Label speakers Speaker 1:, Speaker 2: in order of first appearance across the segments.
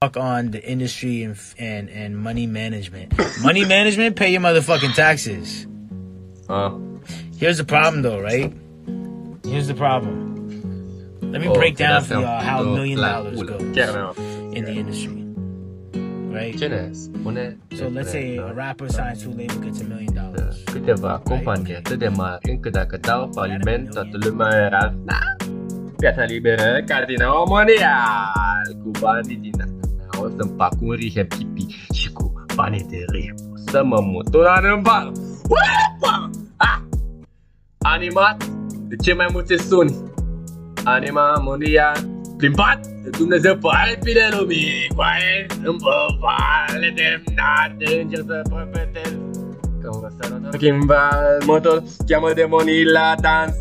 Speaker 1: fuck on the industry and and and money management. money management, pay your motherfucking taxes.
Speaker 2: Uh,
Speaker 1: Here's the problem, though, right? Here's the problem. Let me
Speaker 2: oh,
Speaker 1: break down for y'all how a million dollars goes in the industry, right?
Speaker 2: Macam mana? Sebenarnya,
Speaker 1: So let's say a rapper signs to a label gets a million dollars.
Speaker 2: Kita va accompagner te demarche încă dacă dau faliment toată lumea era piața liberă, cartina mondial cu banii din asta mea o să-mi fac un rehab hippie și cu banii de rehab o să mă mut un an în bar. Uepa! Ah! Animat de ce mai multe suni? Anima mondial Plimbat de Dumnezeu pe alpile lumii Cu aie în băvale demnate Încerc să profetez Că un răsărător Chimbal Mă tot cheamă demonii la dans.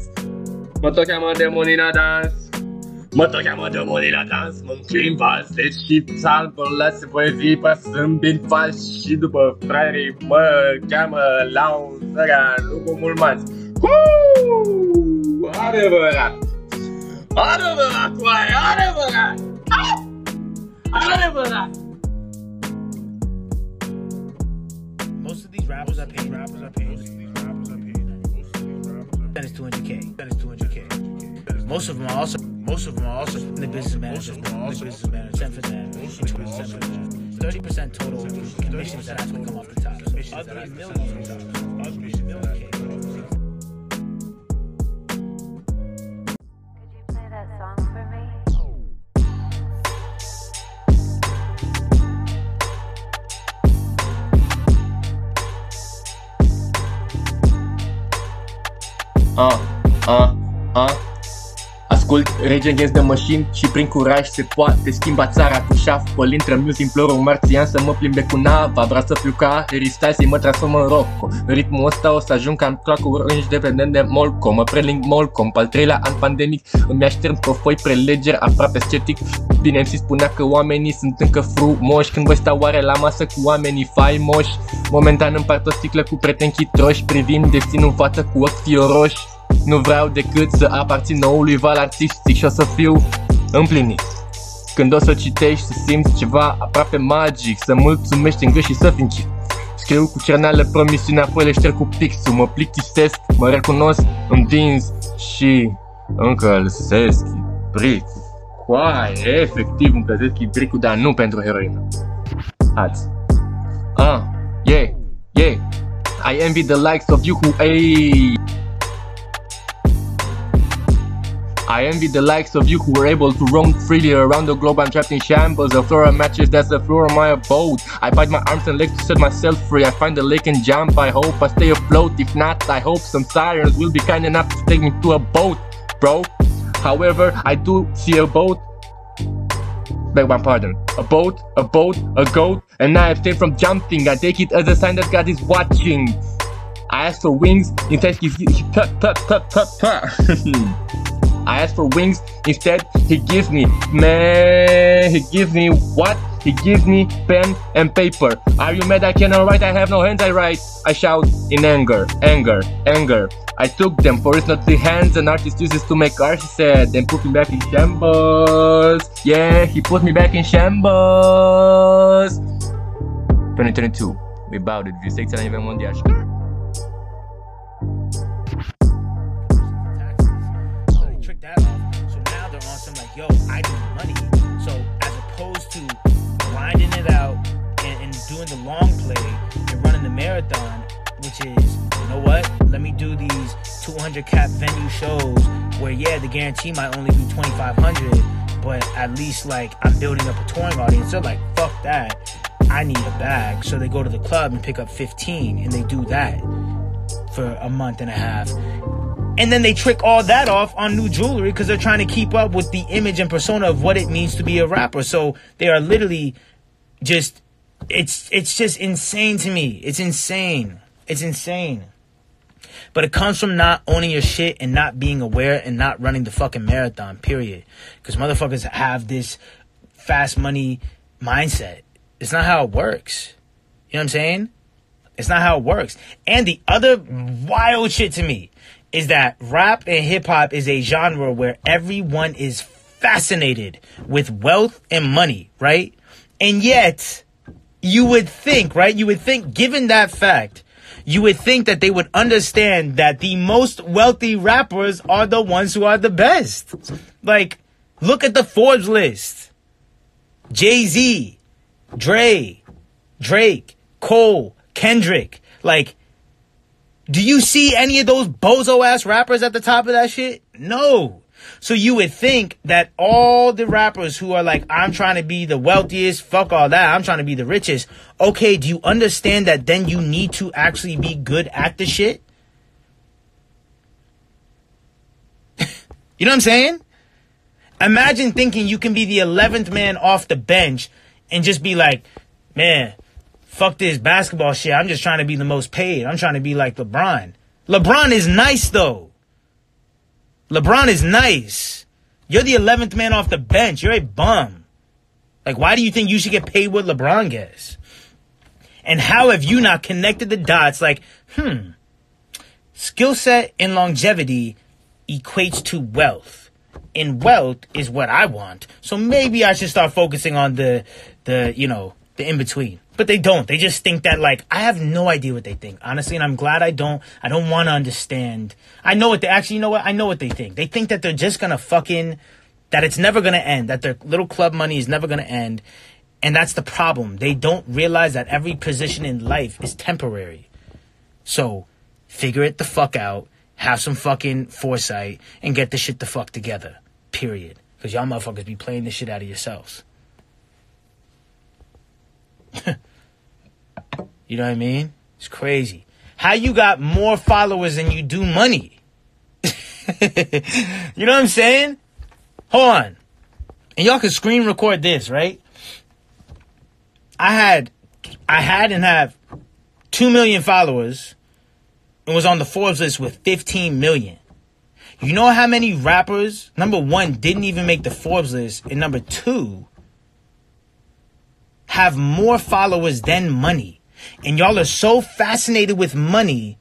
Speaker 2: Mă tot cheamă demonii la dans Mă tot cheamă demonii la dans Mă înclin valset și psalm Până lasă poezii pe sâmbin fals Și după fraierii mă cheamă la un săran Nu cu mulmați Uuu, Adevărat Adevărat, oaie, adevărat! Adevărat!
Speaker 1: Most of these rappers are paid. Rappers are paid. That is 200k. That is 200k. Most of them are also. Most of them are also in the business manager. Most of them are also business manager. Ten percent. Thirty percent total commissions that actually come off the top. So other millions. Million.
Speaker 3: Could you play
Speaker 2: Ascult Rage Against the Machine și prin curaj se poate schimba țara cu șaf. Păl intră mult implor un marțian să mă plimbe cu nava. Vreau să fiu ca Harry Styles să mă transform în Rocco. În ritmul ăsta o să ajung ca în clock orange dependent de Molco Mă preling Molcom, pe al treilea an pandemic Îmi aștern pe foi prelegeri aproape sceptic. Bine MC spunea că oamenii sunt încă frumoși. Când voi sta oare la masă cu oamenii faimoși? Momentan împart o sticlă cu prieteni chitroși Privind destinul în față cu ochi fioroși nu vreau decât să aparțin noului val artistic și o să fiu împlinit. Când o să citești să simți ceva aproape magic Să mulțumești în gât și să fii închis Scriu cu cerneală promisiunea, apoi le șterg cu pixul. Mă plictisesc, mă recunosc, îmi dinz și încălzesc bricul. Coaie, efectiv încălzesc bricul, dar nu pentru heroină. Azi Ah, yeah, yeah. I envy the likes of you who hey I envy the likes of you who were able to roam freely around the globe. I'm trapped in shambles, The floor of matches, that's the floor of my abode. I bite my arms and legs to set myself free. I find a lake and jump, I hope I stay afloat. If not, I hope some sirens will be kind enough to take me to a boat, bro. However, I do see a boat. Beg my pardon. A boat, a boat, a goat, and I abstain from jumping. I take it as a sign that God is watching. I ask for wings, instead he, he, I ask for wings, instead he gives me, man, he gives me what? He gives me pen and paper. Are you mad I cannot write? I have no hands, I write. I shout in anger, anger, anger. I took them for it's not the hands an artist uses to make art, he said, then put me back in shambles. Yeah, he put me back in shambles. 2022, we bowed it, vi sex la nivel mondial.
Speaker 1: the they that off. So now they're on some like, yo, I need money. So as opposed to grinding it out and, and doing the long play and running the marathon, which is, you know what? Let me do these 200 cap venue shows where, yeah, the guarantee might only be 2,500, but at least like I'm building up a touring audience. They're like, fuck that. I need a bag. So they go to the club and pick up 15 and they do that for a month and a half. And then they trick all that off on new jewelry because they're trying to keep up with the image and persona of what it means to be a rapper. So they are literally just it's it's just insane to me. It's insane. It's insane. But it comes from not owning your shit and not being aware and not running the fucking marathon, period. Because motherfuckers have this fast money mindset. It's not how it works. You know what I'm saying? It's not how it works. And the other wild shit to me is that rap and hip hop is a genre where everyone is fascinated with wealth and money, right? And yet, you would think, right? You would think, given that fact, you would think that they would understand that the most wealthy rappers are the ones who are the best. Like, look at the Forbes list. Jay Z, Dre, Drake, Cole, Kendrick. Like, do you see any of those bozo ass rappers at the top of that shit? No. So you would think that all the rappers who are like, I'm trying to be the wealthiest, fuck all that, I'm trying to be the richest. Okay, do you understand that then you need to actually be good at the shit? you know what I'm saying? Imagine thinking you can be the 11th man off the bench and just be like, man, fuck this basketball shit. I'm just trying to be the most paid. I'm trying to be like LeBron. LeBron is nice though. LeBron is nice. You're the 11th man off the bench. You're a bum. Like, why do you think you should get paid what LeBron gets? And how have you not connected the dots? Like, hmm, skill set and longevity equates to wealth. And wealth is what I want. So maybe I should start focusing on the, the, you know, the in between. But they don't. They just think that like I have no idea what they think, honestly, and I'm glad I don't. I don't want to understand. I know what they actually. You know what? I know what they think. They think that they're just gonna fucking that it's never gonna end. That their little club money is never gonna end, and that's the problem. They don't realize that every position in life is temporary. So figure it the fuck out. Have some fucking foresight and get the shit the fuck together. Period. Because y'all motherfuckers be playing the shit out of yourselves. You know what I mean? It's crazy. How you got more followers than you do money? you know what I'm saying? Hold on. And y'all can screen record this, right? I had I had and have 2 million followers and was on the Forbes list with 15 million. You know how many rappers, number one, didn't even make the Forbes list, and number two, have more followers than money. And y'all are so fascinated with money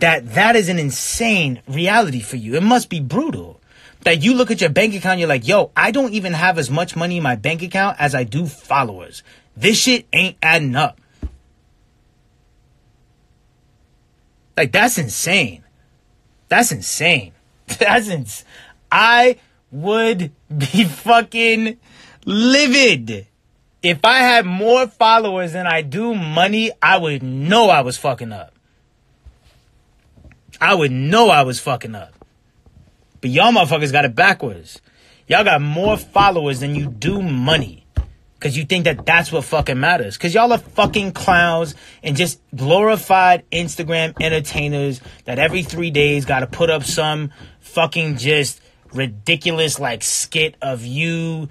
Speaker 1: that that is an insane reality for you. It must be brutal. That you look at your bank account, you're like, yo, I don't even have as much money in my bank account as I do followers. This shit ain't adding up. Like, that's insane. That's insane. That's ins- I would be fucking livid. If I had more followers than I do money, I would know I was fucking up. I would know I was fucking up. But y'all motherfuckers got it backwards. Y'all got more followers than you do money. Cause you think that that's what fucking matters. Cause y'all are fucking clowns and just glorified Instagram entertainers that every three days gotta put up some fucking just ridiculous like skit of you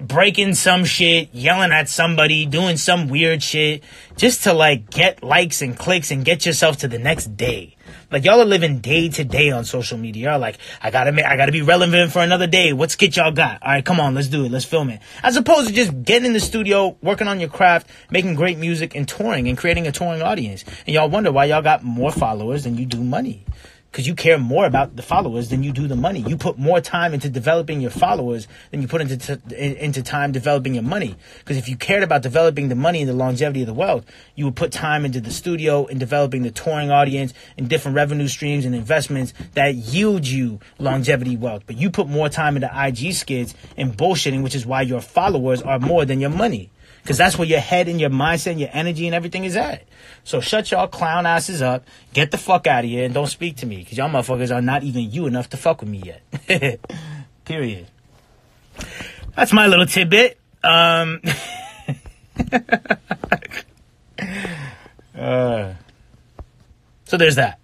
Speaker 1: breaking some shit, yelling at somebody, doing some weird shit, just to like get likes and clicks and get yourself to the next day. Like y'all are living day to day on social media. Y'all like, I gotta make, I gotta be relevant for another day. What skit y'all got? All right, come on, let's do it. Let's film it. As opposed to just getting in the studio, working on your craft, making great music and touring and creating a touring audience. And y'all wonder why y'all got more followers than you do money because you care more about the followers than you do the money. You put more time into developing your followers than you put into t- into time developing your money. Because if you cared about developing the money and the longevity of the wealth, you would put time into the studio and developing the touring audience and different revenue streams and investments that yield you longevity wealth. But you put more time into IG skids and bullshitting, which is why your followers are more than your money. Because that's where your head and your mindset and your energy and everything is at. So shut y'all clown asses up, get the fuck out of here, and don't speak to me. Because y'all motherfuckers are not even you enough to fuck with me yet. Period. That's my little tidbit. Um, uh, so there's that.